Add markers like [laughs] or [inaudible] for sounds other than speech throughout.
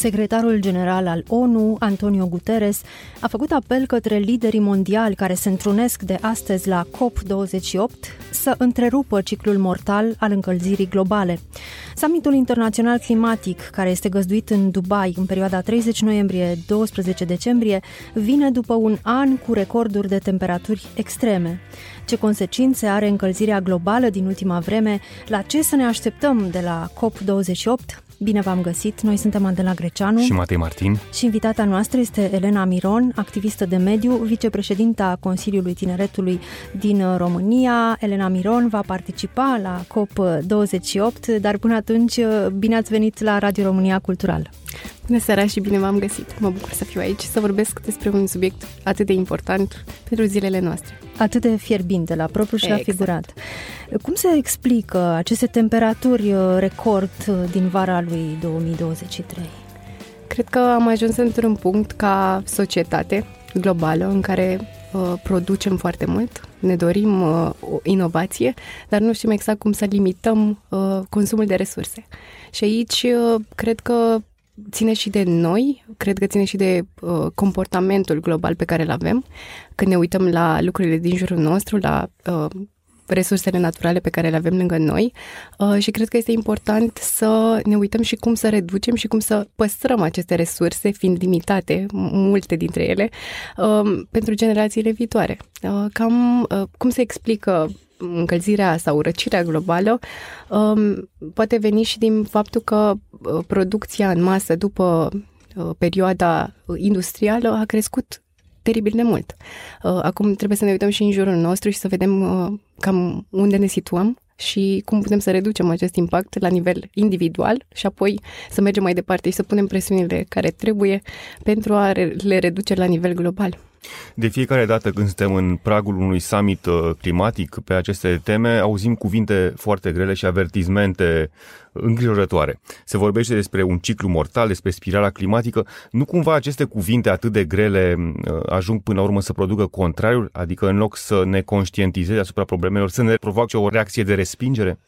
Secretarul general al ONU, Antonio Guterres, a făcut apel către liderii mondiali care se întrunesc de astăzi la COP28 să întrerupă ciclul mortal al încălzirii globale. Summitul internațional climatic, care este găzduit în Dubai în perioada 30 noiembrie-12 decembrie, vine după un an cu recorduri de temperaturi extreme. Ce consecințe are încălzirea globală din ultima vreme? La ce să ne așteptăm de la COP28? Bine v-am găsit! Noi suntem Adela Greceanu și Matei Martin și invitata noastră este Elena Miron, activistă de mediu, vicepreședinta Consiliului Tineretului din România. Elena Miron va participa la COP28, dar până atunci bine ați venit la Radio România Cultural. Bună seara și bine v-am găsit! Mă bucur să fiu aici să vorbesc despre un subiect atât de important pentru zilele noastre. Atât de fierbinte, la propriu și exact. la figurat. Cum se explică aceste temperaturi uh, record uh, din vara lui 2023? Cred că am ajuns într-un punct ca societate globală în care uh, producem foarte mult, ne dorim uh, o inovație, dar nu știm exact cum să limităm uh, consumul de resurse. Și aici uh, cred că ține și de noi, cred că ține și de uh, comportamentul global pe care îl avem, când ne uităm la lucrurile din jurul nostru, la uh, resursele naturale pe care le avem lângă noi uh, și cred că este important să ne uităm și cum să reducem și cum să păstrăm aceste resurse, fiind limitate, multe dintre ele, uh, pentru generațiile viitoare. Uh, cam uh, cum se explică încălzirea sau răcirea globală um, poate veni și din faptul că uh, producția în masă după uh, perioada industrială a crescut teribil de mult. Uh, acum trebuie să ne uităm și în jurul nostru și să vedem cam unde ne situăm și cum putem să reducem acest impact la nivel individual și apoi să mergem mai departe și să punem presiunile care trebuie pentru a le reduce la nivel global. De fiecare dată când suntem în pragul unui summit uh, climatic pe aceste teme, auzim cuvinte foarte grele și avertizmente îngrijorătoare. Se vorbește despre un ciclu mortal, despre spirala climatică. Nu cumva aceste cuvinte atât de grele uh, ajung până la urmă să producă contrariul? Adică în loc să ne conștientizeze asupra problemelor, să ne provoace o reacție de respingere?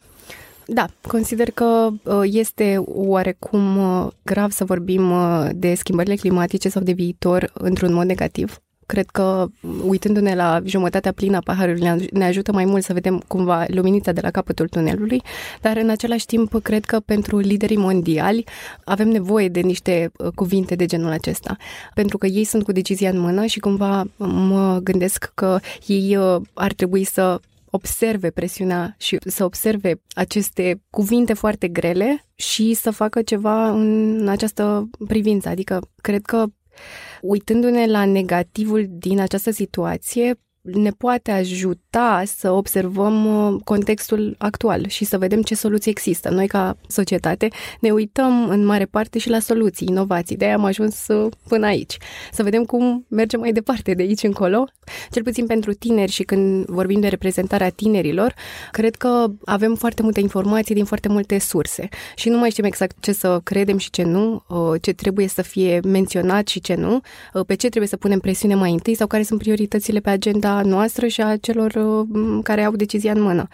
Da, consider că uh, este oarecum grav să vorbim de schimbările climatice sau de viitor într-un mod negativ. Cred că, uitându-ne la jumătatea plină a paharului, ne ajută mai mult să vedem cumva luminița de la capătul tunelului, dar în același timp cred că pentru liderii mondiali avem nevoie de niște uh, cuvinte de genul acesta, pentru că ei sunt cu decizia în mână și cumva mă gândesc că ei uh, ar trebui să observe presiunea și să observe aceste cuvinte foarte grele și să facă ceva în această privință. Adică, cred că uitându-ne la negativul din această situație, ne poate ajuta să observăm uh, contextul actual și să vedem ce soluții există. Noi, ca societate, ne uităm în mare parte și la soluții, inovații. De-aia am ajuns uh, până aici. Să vedem cum mergem mai departe de aici încolo. Cel puțin pentru tineri și când vorbim de reprezentarea tinerilor, cred că avem foarte multe informații din foarte multe surse și nu mai știm exact ce să credem și ce nu, uh, ce trebuie să fie menționat și ce nu, pe ce trebuie să punem presiune mai întâi sau care sunt prioritățile pe agenda noastră și a celor uh, care au decizia în mână.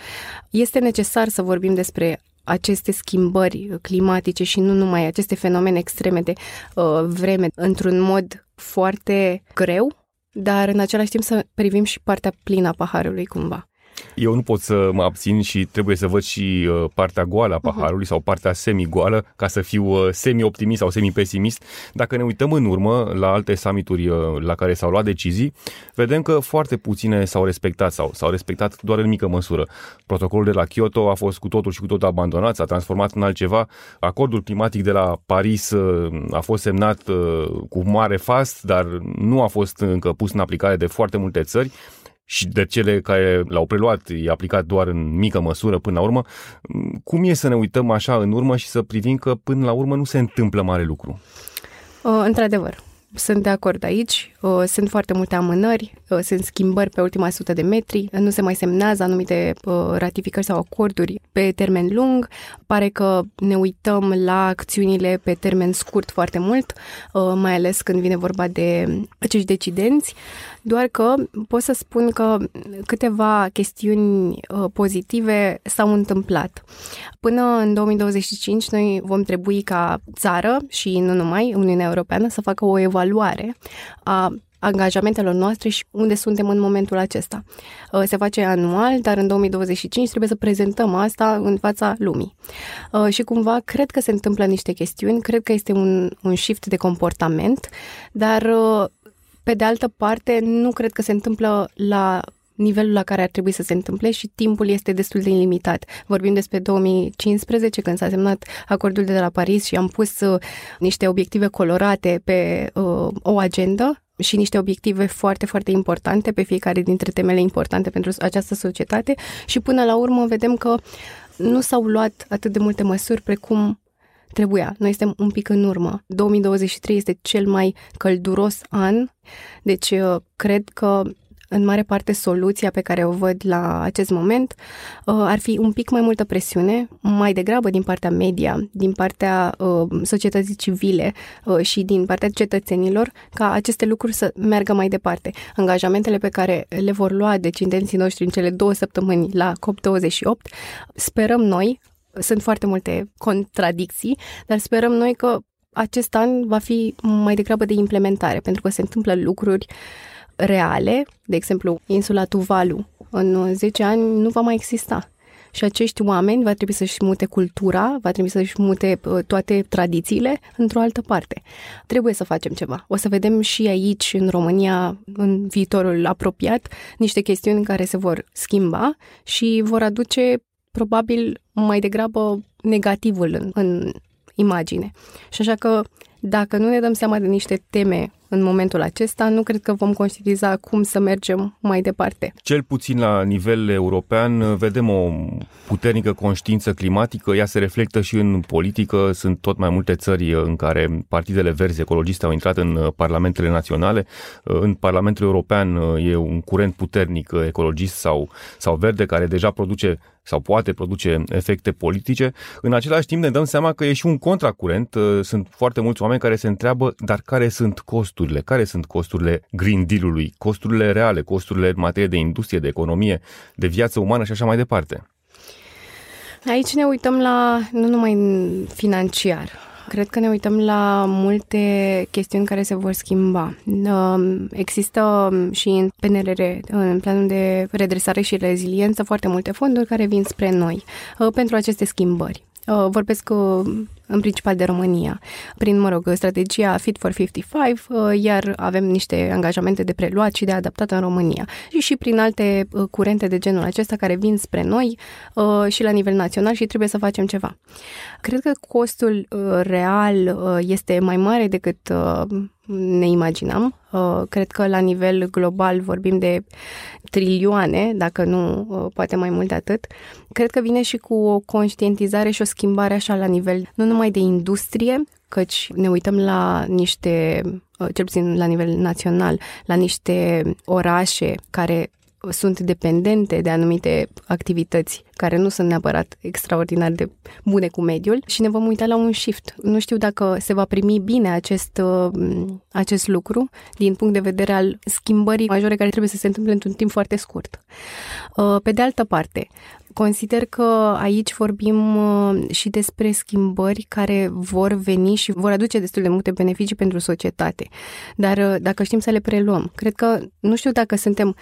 Este necesar să vorbim despre aceste schimbări climatice și nu numai aceste fenomene extreme de uh, vreme într-un mod foarte greu, dar în același timp să privim și partea plină a paharului cumva. Eu nu pot să mă abțin și trebuie să văd și uh, partea goală a mhm. paharului uh-huh. sau partea semi-goală ca să fiu uh, semi-optimist sau semi-pesimist. Dacă ne uităm în urmă la alte summituri uh, la care s-au luat decizii, vedem că foarte puține s-au respectat sau s-au respectat doar în mică măsură. Protocolul de la Kyoto a fost cu totul și cu totul abandonat, s-a transformat în altceva. Acordul climatic de la Paris a fost semnat cu mare fast, dar nu a fost încă pus în aplicare de foarte multe țări și de cele care l-au preluat, e aplicat doar în mică măsură până la urmă, cum e să ne uităm așa în urmă și să privim că până la urmă nu se întâmplă mare lucru? Uh, într-adevăr, sunt de acord aici. Uh, sunt foarte multe amânări, uh, sunt schimbări pe ultima sută de metri, nu se mai semnează anumite uh, ratificări sau acorduri pe termen lung. Pare că ne uităm la acțiunile pe termen scurt foarte mult, mai ales când vine vorba de acești decidenți. Doar că pot să spun că câteva chestiuni pozitive s-au întâmplat. Până în 2025 noi vom trebui ca țară și nu numai Uniunea Europeană să facă o evaluare a angajamentelor noastre și unde suntem în momentul acesta. Uh, se face anual, dar în 2025 trebuie să prezentăm asta în fața lumii. Uh, și cumva cred că se întâmplă niște chestiuni, cred că este un, un shift de comportament, dar uh, pe de altă parte nu cred că se întâmplă la nivelul la care ar trebui să se întâmple și timpul este destul de limitat. Vorbim despre 2015, când s-a semnat acordul de la Paris și am pus uh, niște obiective colorate pe uh, o agendă și niște obiective foarte, foarte importante pe fiecare dintre temele importante pentru această societate și până la urmă vedem că nu s-au luat atât de multe măsuri precum trebuia. Noi suntem un pic în urmă. 2023 este cel mai călduros an, deci uh, cred că în mare parte soluția pe care o văd la acest moment uh, ar fi un pic mai multă presiune, mai degrabă din partea media, din partea uh, societății civile uh, și din partea cetățenilor, ca aceste lucruri să meargă mai departe. Angajamentele pe care le vor lua decidenții noștri în cele două săptămâni la COP28, sperăm noi, sunt foarte multe contradicții, dar sperăm noi că acest an va fi mai degrabă de implementare, pentru că se întâmplă lucruri reale, de exemplu, insula Tuvalu, în 10 ani nu va mai exista. Și acești oameni va trebui să-și mute cultura, va trebui să-și mute uh, toate tradițiile într-o altă parte. Trebuie să facem ceva. O să vedem și aici, în România, în viitorul apropiat, niște chestiuni care se vor schimba și vor aduce probabil mai degrabă negativul în, în imagine. Și așa că dacă nu ne dăm seama de niște teme în momentul acesta, nu cred că vom conștientiza cum să mergem mai departe. Cel puțin la nivel european vedem o puternică conștiință climatică, ea se reflectă și în politică, sunt tot mai multe țări în care partidele verzi ecologiste au intrat în parlamentele naționale. În Parlamentul European e un curent puternic ecologist sau, sau verde care deja produce sau poate produce efecte politice. În același timp ne dăm seama că e și un contracurent. Sunt foarte mulți oameni care se întreabă, dar care sunt costurile costurile, care sunt costurile Green Deal-ului, costurile reale, costurile în materie de industrie, de economie, de viață umană și așa mai departe. Aici ne uităm la nu numai financiar, Cred că ne uităm la multe chestiuni care se vor schimba. Um, există și în PNRR, în planul de redresare și reziliență, foarte multe fonduri care vin spre noi uh, pentru aceste schimbări. Uh, vorbesc în principal de România, prin, mă rog, strategia Fit for 55, uh, iar avem niște angajamente de preluat și de adaptat în România. Și și prin alte uh, curente de genul acesta care vin spre noi și la nivel național și trebuie să facem ceva. Cred că costul real este mai mare decât ne imaginam. Uh, cred că la nivel global vorbim de trilioane, dacă nu uh, poate mai mult de atât. Cred că vine și cu o conștientizare și o schimbare așa la nivel nu numai de industrie, căci ne uităm la niște, uh, cel puțin la nivel național, la niște orașe care sunt dependente de anumite activități care nu sunt neapărat extraordinar de bune cu mediul și ne vom uita la un shift. Nu știu dacă se va primi bine acest, uh, acest lucru din punct de vedere al schimbării majore care trebuie să se întâmple într-un timp foarte scurt. Uh, pe de altă parte, Consider că aici vorbim uh, și despre schimbări care vor veni și vor aduce destul de multe beneficii pentru societate. Dar dacă știm să le preluăm, cred că nu știu dacă suntem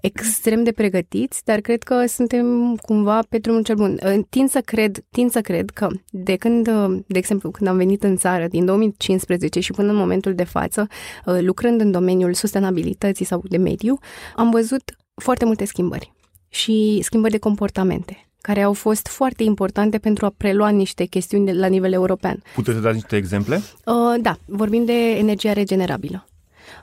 extrem de pregătiți, dar cred că suntem cumva pe drumul cel bun. Tind să cred, tind să cred că de când, de exemplu, când am venit în țară din 2015 și până în momentul de față, uh, lucrând în domeniul sustenabilității sau de mediu, am văzut foarte multe schimbări și schimbări de comportamente care au fost foarte importante pentru a prelua niște chestiuni de la nivel european. Puteți să dați niște exemple? Uh, da, vorbim de energia regenerabilă.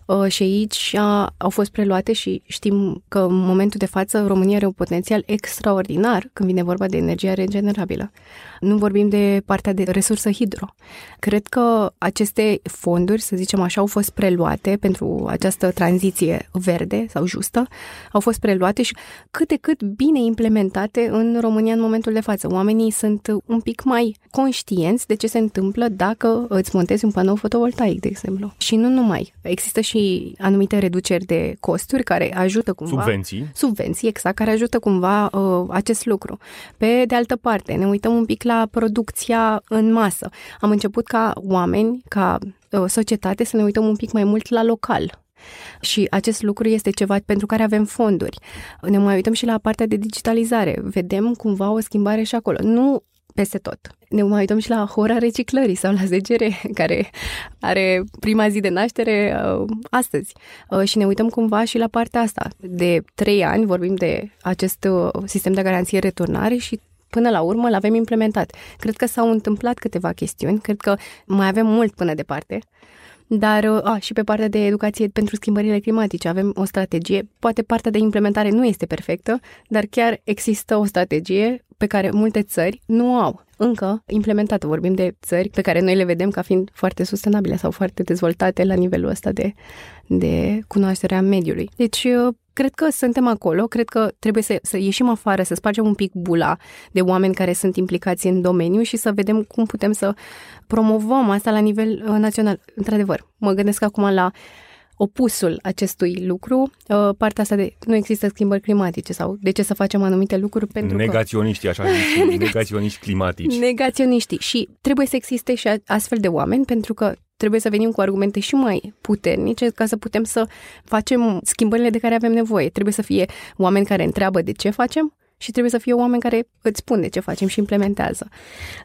Uh, și aici au fost preluate și știm că în momentul de față România are un potențial extraordinar când vine vorba de energia regenerabilă. Nu vorbim de partea de resursă hidro. Cred că aceste fonduri, să zicem așa, au fost preluate pentru această tranziție verde sau justă, au fost preluate și cât de cât bine implementate în România în momentul de față. Oamenii sunt un pic mai conștienți de ce se întâmplă dacă îți montezi un panou fotovoltaic, de exemplu. Și nu numai. Există și anumite reduceri de costuri care ajută cumva... Subvenții. Subvenții, exact, care ajută cumva uh, acest lucru. Pe de altă parte, ne uităm un pic la producția în masă. Am început ca oameni, ca uh, societate, să ne uităm un pic mai mult la local. Și acest lucru este ceva pentru care avem fonduri. Ne mai uităm și la partea de digitalizare. Vedem cumva o schimbare și acolo. Nu peste tot. Ne mai uităm și la hora reciclării sau la ZGR, care are prima zi de naștere uh, astăzi. Uh, și ne uităm cumva și la partea asta. De trei ani vorbim de acest uh, sistem de garanție returnare și până la urmă l-avem implementat. Cred că s-au întâmplat câteva chestiuni, cred că mai avem mult până departe, dar a, și pe partea de educație pentru schimbările climatice avem o strategie. Poate partea de implementare nu este perfectă, dar chiar există o strategie pe care multe țări nu au încă implementată. Vorbim de țări pe care noi le vedem ca fiind foarte sustenabile sau foarte dezvoltate la nivelul ăsta de, de cunoașterea mediului. Deci cred că suntem acolo, cred că trebuie să, să ieșim afară, să spargem un pic bula de oameni care sunt implicați în domeniu și să vedem cum putem să promovăm asta la nivel uh, național. Într-adevăr, mă gândesc acum la opusul acestui lucru, uh, partea asta de nu există schimbări climatice sau de ce să facem anumite lucruri pentru Negaționiștii, că... așa zici, [laughs] negaționiști climatici. Negaționiștii și trebuie să existe și astfel de oameni pentru că trebuie să venim cu argumente și mai puternice ca să putem să facem schimbările de care avem nevoie. Trebuie să fie oameni care întreabă de ce facem și trebuie să fie oameni care îți spun de ce facem și implementează.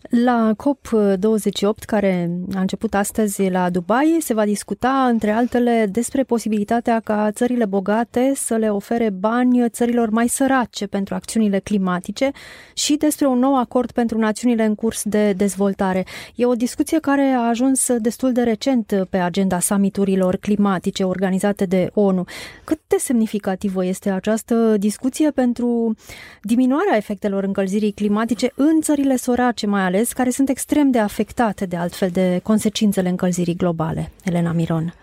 La COP28, care a început astăzi la Dubai, se va discuta, între altele, despre posibilitatea ca țările bogate să le ofere bani țărilor mai sărace pentru acțiunile climatice și despre un nou acord pentru națiunile în curs de dezvoltare. E o discuție care a ajuns destul de recent pe agenda summiturilor climatice organizate de ONU. Cât de semnificativă este această discuție pentru diminuarea efectelor încălzirii climatice în țările sărace mai ales, care sunt extrem de afectate de altfel de consecințele încălzirii globale. Elena Miron.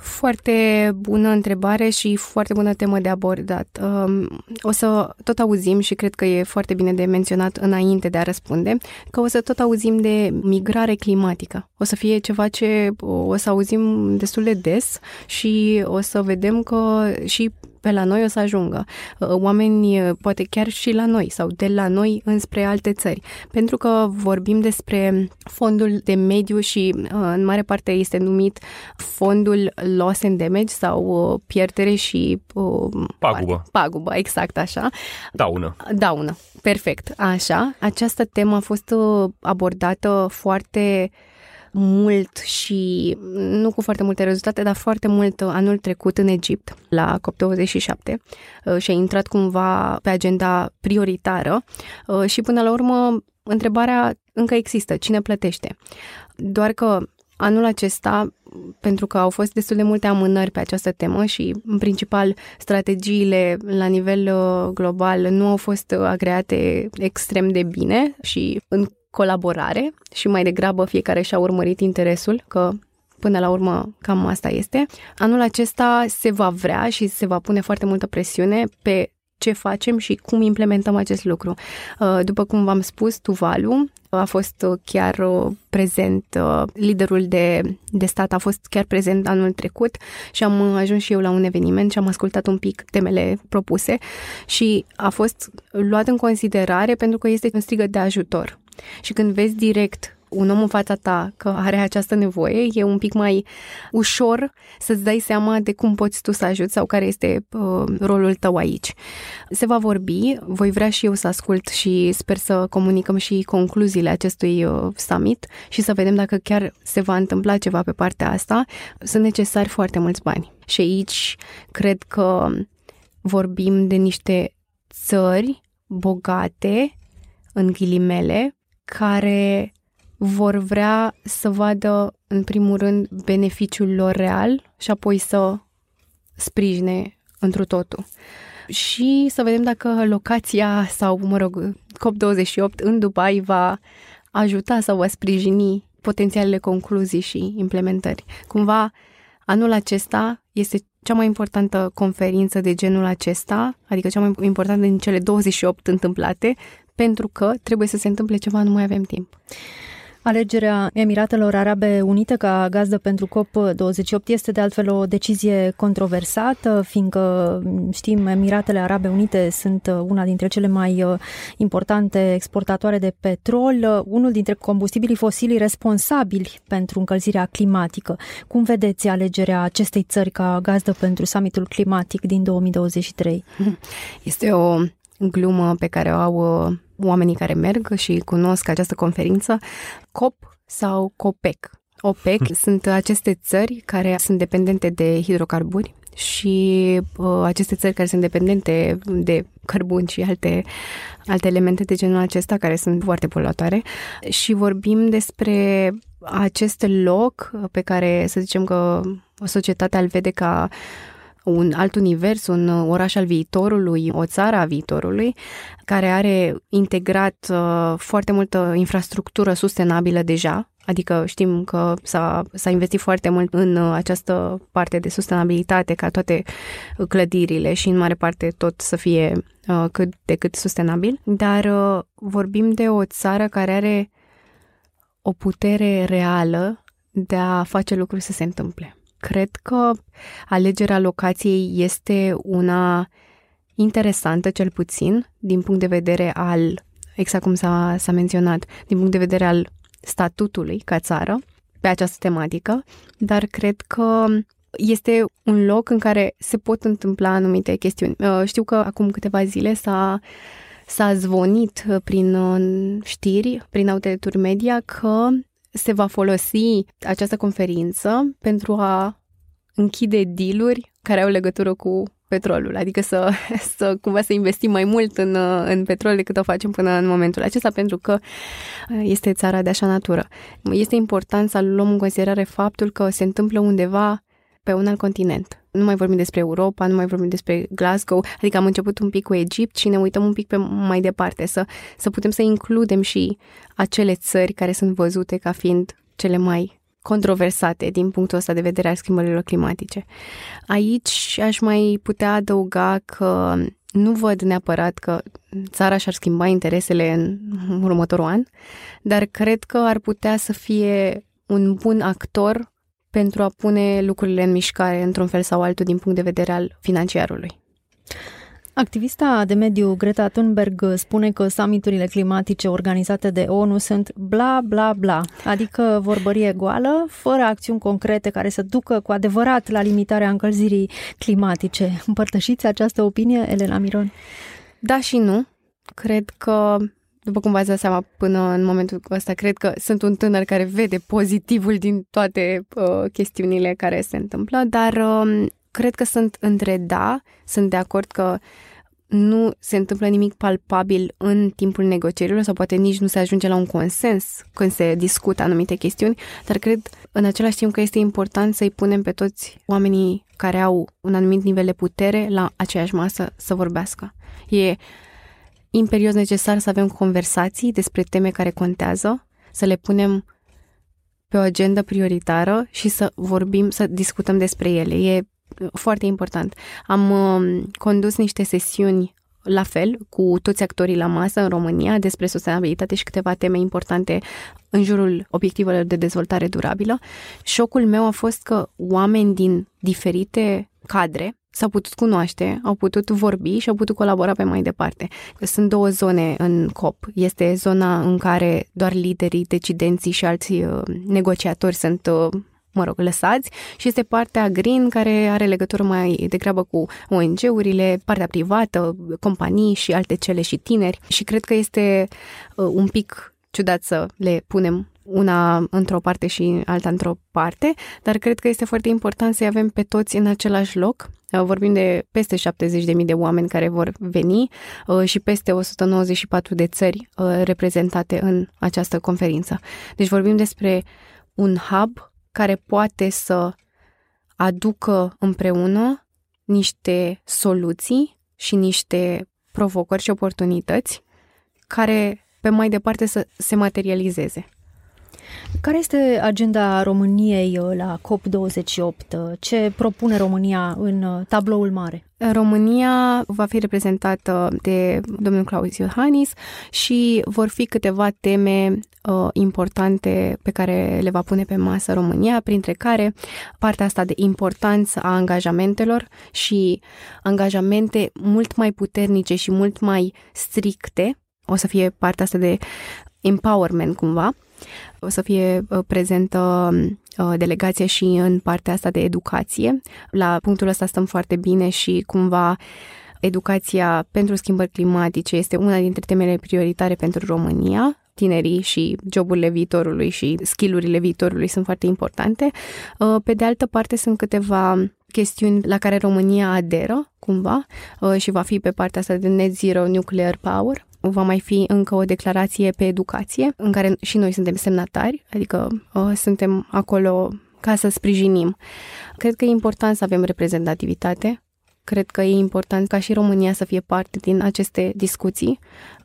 Foarte bună întrebare și foarte bună temă de abordat. Um, o să tot auzim și cred că e foarte bine de menționat înainte de a răspunde, că o să tot auzim de migrare climatică. O să fie ceva ce o să auzim destul de des și o să vedem că și pe la noi o să ajungă. Uh, oameni, uh, poate chiar și la noi sau de la noi înspre alte țări. Pentru că vorbim despre fondul de mediu și uh, în mare parte este numit fondul loss and damage sau pierdere și pagubă. Pagubă, exact așa. Daună. Daună, perfect. Așa, această temă a fost abordată foarte mult și nu cu foarte multe rezultate, dar foarte mult anul trecut în Egipt, la COP27 uh, și a intrat cumva pe agenda prioritară uh, și până la urmă întrebarea încă există, cine plătește? Doar că anul acesta, pentru că au fost destul de multe amânări pe această temă și, în principal, strategiile la nivel uh, global nu au fost agreate extrem de bine și în colaborare și mai degrabă fiecare și-a urmărit interesul, că până la urmă cam asta este. Anul acesta se va vrea și se va pune foarte multă presiune pe ce facem și cum implementăm acest lucru. Uh, după cum v-am spus, Tuvalu a fost chiar uh, prezent, uh, liderul de, de stat a fost chiar prezent anul trecut și am ajuns și eu la un eveniment și am ascultat un pic temele propuse și a fost luat în considerare pentru că este un strigă de ajutor. Și când vezi direct un om în fața ta că are această nevoie, e un pic mai ușor să-ți dai seama de cum poți tu să ajuți sau care este uh, rolul tău aici. Se va vorbi, voi vrea și eu să ascult și sper să comunicăm și concluziile acestui uh, summit și să vedem dacă chiar se va întâmpla ceva pe partea asta. Sunt necesari foarte mulți bani. Și aici cred că vorbim de niște țări bogate, în ghilimele, care vor vrea să vadă, în primul rând, beneficiul lor real și apoi să sprijine întru totul. Și să vedem dacă locația sau, mă rog, COP28 în Dubai va ajuta sau va sprijini potențialele concluzii și implementări. Cumva, anul acesta este cea mai importantă conferință de genul acesta, adică cea mai importantă din cele 28 întâmplate, pentru că trebuie să se întâmple ceva, nu mai avem timp. Alegerea Emiratelor Arabe Unite ca gazdă pentru COP28 este de altfel o decizie controversată, fiindcă știm Emiratele Arabe Unite sunt una dintre cele mai uh, importante exportatoare de petrol, uh, unul dintre combustibilii fosili responsabili pentru încălzirea climatică. Cum vedeți alegerea acestei țări ca gazdă pentru summitul climatic din 2023? Este o glumă pe care o au uh, oamenii care merg și cunosc această conferință, COP sau COPEC. OPEC hmm. [laughs] sunt aceste țări care sunt dependente de hidrocarburi și uh, aceste țări care sunt dependente de cărbuni și alte, alte elemente de genul acesta care sunt foarte poluatoare și vorbim despre acest loc pe care să zicem că societatea îl vede ca un alt univers, un oraș al viitorului, o țară a viitorului, care are integrat uh, foarte multă infrastructură sustenabilă deja, Adică știm că s-a, s-a investit foarte mult în uh, această parte de sustenabilitate, ca toate clădirile și în mare parte tot să fie uh, cât de cât sustenabil, dar uh, vorbim de o țară care are o putere reală de a face lucruri să se întâmple. Cred că alegerea locației este una interesantă, cel puțin, din punct de vedere al, exact cum s-a, s-a menționat, din punct de vedere al statutului ca țară pe această tematică, dar cred că este un loc în care se pot întâmpla anumite chestiuni. Uh, știu că acum câteva zile s-a, s-a zvonit prin uh, știri, prin autorități media, că se va folosi această conferință pentru a închide dealuri care au legătură cu petrolul, adică să, [laughs] să cumva să investim mai mult în, în petrol decât o facem până în momentul acesta, pentru că este țara de așa natură. Este important să luăm în considerare faptul că se întâmplă undeva pe un alt continent. Nu mai vorbim despre Europa, nu mai vorbim despre Glasgow, adică am început un pic cu Egipt și ne uităm un pic pe mai departe, să, să putem să includem și acele țări care sunt văzute ca fiind cele mai controversate din punctul ăsta de vedere al schimbărilor climatice. Aici aș mai putea adăuga că nu văd neapărat că țara și-ar schimba interesele în următorul an, dar cred că ar putea să fie un bun actor pentru a pune lucrurile în mișcare într-un fel sau altul din punct de vedere al financiarului. Activista de mediu Greta Thunberg spune că summiturile climatice organizate de ONU sunt bla bla bla, adică vorbărie goală, fără acțiuni concrete care să ducă cu adevărat la limitarea încălzirii climatice. Împărtășiți această opinie, Elena Miron? Da și nu. Cred că după cum v-ați dat seama până în momentul ăsta, cred că sunt un tânăr care vede pozitivul din toate uh, chestiunile care se întâmplă, dar uh, cred că sunt între da, sunt de acord că nu se întâmplă nimic palpabil în timpul negocierilor sau poate nici nu se ajunge la un consens când se discută anumite chestiuni, dar cred în același timp că este important să-i punem pe toți oamenii care au un anumit nivel de putere la aceeași masă să vorbească. E imperios necesar să avem conversații despre teme care contează, să le punem pe o agendă prioritară și să vorbim, să discutăm despre ele. E foarte important. Am uh, condus niște sesiuni la fel, cu toți actorii la masă în România despre sustenabilitate și câteva teme importante în jurul obiectivelor de dezvoltare durabilă. Șocul meu a fost că oameni din diferite cadre s-au putut cunoaște, au putut vorbi și au putut colabora pe mai departe. Sunt două zone în COP. Este zona în care doar liderii, decidenții și alții uh, negociatori sunt uh, mă rog, lăsați și este partea green care are legătură mai degrabă cu ONG-urile, partea privată, companii și alte cele și tineri și cred că este uh, un pic ciudat să le punem una într-o parte și alta într-o parte, dar cred că este foarte important să-i avem pe toți în același loc. Uh, vorbim de peste 70.000 de oameni care vor veni uh, și peste 194 de țări uh, reprezentate în această conferință. Deci vorbim despre un hub care poate să aducă împreună niște soluții și niște provocări și oportunități care pe mai departe să se materializeze. Care este agenda României uh, la COP28? Uh, ce propune România în uh, tabloul mare? România va fi reprezentată de domnul Claus Iohannis și vor fi câteva teme uh, importante pe care le va pune pe masă România, printre care partea asta de importanță a angajamentelor și angajamente mult mai puternice și mult mai stricte. O să fie partea asta de empowerment cumva o să fie uh, prezentă uh, delegația și în partea asta de educație. La punctul ăsta stăm foarte bine și cumva educația pentru schimbări climatice este una dintre temele prioritare pentru România. Tinerii și joburile viitorului și skillurile viitorului sunt foarte importante. Uh, pe de altă parte sunt câteva chestiuni la care România aderă cumva și va fi pe partea asta de net zero nuclear power va mai fi încă o declarație pe educație, în care și noi suntem semnatari, adică uh, suntem acolo ca să sprijinim. Cred că e important să avem reprezentativitate. Cred că e important ca și România să fie parte din aceste discuții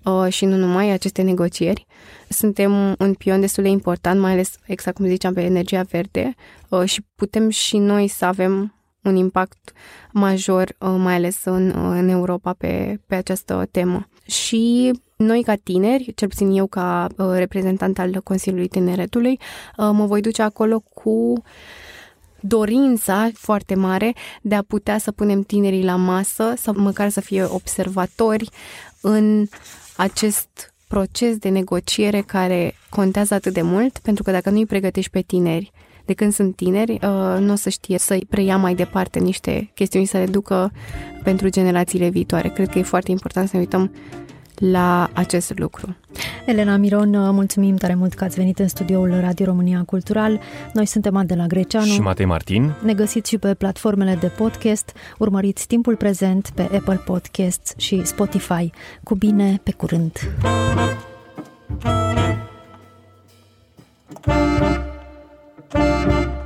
uh, și nu numai aceste negocieri. Suntem un pion destul de important, mai ales, exact cum ziceam, pe energia verde uh, și putem și noi să avem un impact major, uh, mai ales în, uh, în Europa, pe, pe această temă. Și noi, ca tineri, cel puțin eu, ca uh, reprezentant al Consiliului Tineretului, mă voi duce acolo cu dorința foarte mare de a putea să punem tinerii la masă, sau măcar să fie observatori în acest proces de negociere care contează atât de mult, pentru că dacă nu îi pregătești pe tineri de când sunt tineri, uh, nu o să știe să preia mai departe niște chestiuni, să le ducă pentru generațiile viitoare. Cred că e foarte important să ne uităm la acest lucru. Elena Miron, uh, mulțumim tare mult că ați venit în studioul Radio România Cultural. Noi suntem Adela Greceanu și Matei Martin. Ne găsiți și pe platformele de podcast. Urmăriți timpul prezent pe Apple Podcasts și Spotify. Cu bine, pe curând! thank you Thank you.